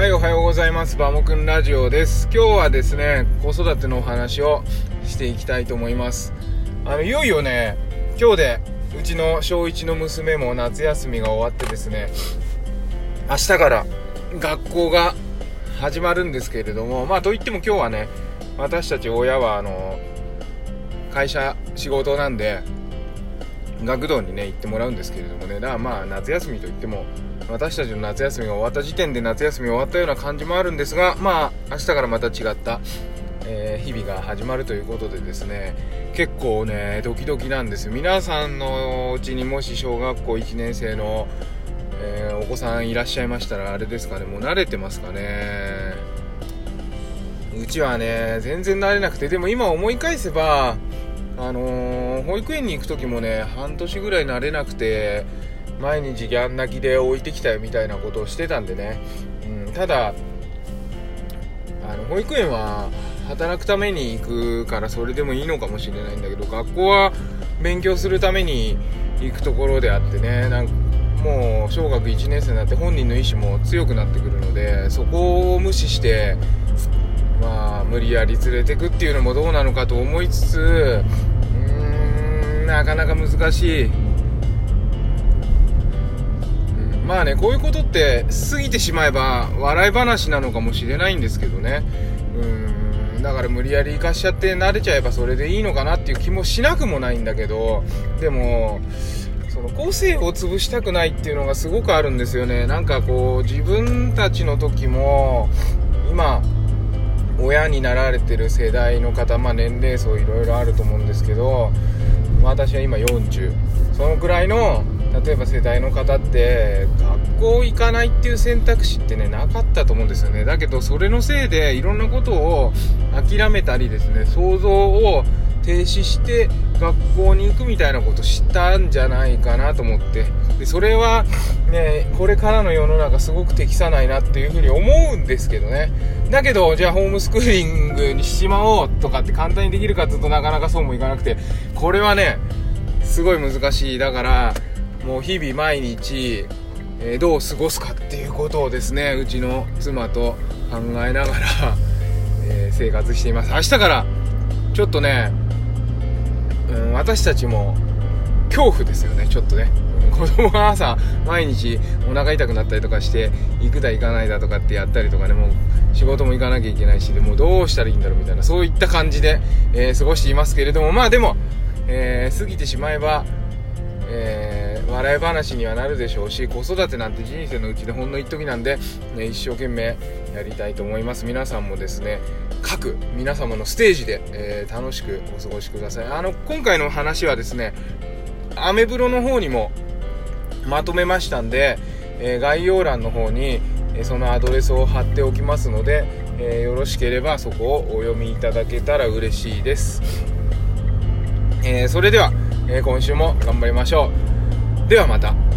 はい、おはようございます。バモくんラジオです。今日はですね、子育てのお話をしていきたいと思います。あの、いよいよね、今日で、うちの小1の娘も夏休みが終わってですね、明日から学校が始まるんですけれども、まあ、といっても今日はね、私たち親は、あの、会社、仕事なんで、学童にね、行ってもらうんですけれどもね、だからまあ、夏休みといっても、私たちの夏休みが終わった時点で夏休み終わったような感じもあるんですがまあ明日からまた違った、えー、日々が始まるということでですね。結構ねドキドキなんです皆さんのうちにもし小学校1年生の、えー、お子さんいらっしゃいましたらあれですかねもう慣れてますかね。うちはね全然慣れなくてでも今思い返せばあのー、保育園に行く時もね半年ぐらい慣れなくて毎日ギャン泣きで置いてきたよみたいなことをしてたんでね、うん、ただあの保育園は働くために行くからそれでもいいのかもしれないんだけど学校は勉強するために行くところであってねなんかもう小学1年生になって本人の意思も強くなってくるのでそこを無視してまあ無理やり連れてくっていうのもどうなのかと思いつつなかなか難しい。うん。まあねこういうことって過ぎてしまえば笑い話なのかもしれないんですけどね。うん。だから無理やり生かしちゃって慣れちゃえばそれでいいのかなっていう気もしなくもないんだけどでもその個性を潰したくないっていうのがすごくあるんですよね。なんかこう自分たちの時も今親になられてる世代の方、まあ、年齢層いろいろあると思うんですけど私は今40そのくらいの例えば世代の方って学校行かないっていう選択肢ってねなかったと思うんですよね。だけどそれのせいでいろんなことを諦めたりですね想像を停止して学校に行くみたいなことしたんじゃないかなと思って。でそれはねこれからの世の中すごく適さないなっていうふうに思うんですけどね。だけどじゃあホームスクーリングにしまおうとかって簡単にできるかっていうとなかなかそうもいかなくて。これはねすごい難しい。だからもう日々毎日、えー、どう過ごすかっていうことをですねうちの妻と考えながら、えー、生活しています。明日からちょっとね、私たちも恐怖ですよねちょっとね。子供は朝毎日お腹痛くなったりとかして行くだ行かないだとかってやったりとかね。もう仕事も行かなきゃいけないしでもどうしたらいいんだろうみたいなそういった感じで、えー、過ごしていますけれども。まあでも、えー、過ぎてしまえば、笑い話にはなるでしょうし子育てなんて人生のうちでほんの一時なんで、ね、一生懸命やりたいと思います。皆さんもですね各皆様のステージで、えー、楽しくお過ごしください。あの今回の話はですねアメブロの方にもまとめましたんで、えー、概要欄の方に、えー、そのアドレスを貼っておきますので、えよろしければそこをお読みいただけたら嬉しいです、えそれでは、え今週も頑張りましょう。ではまた。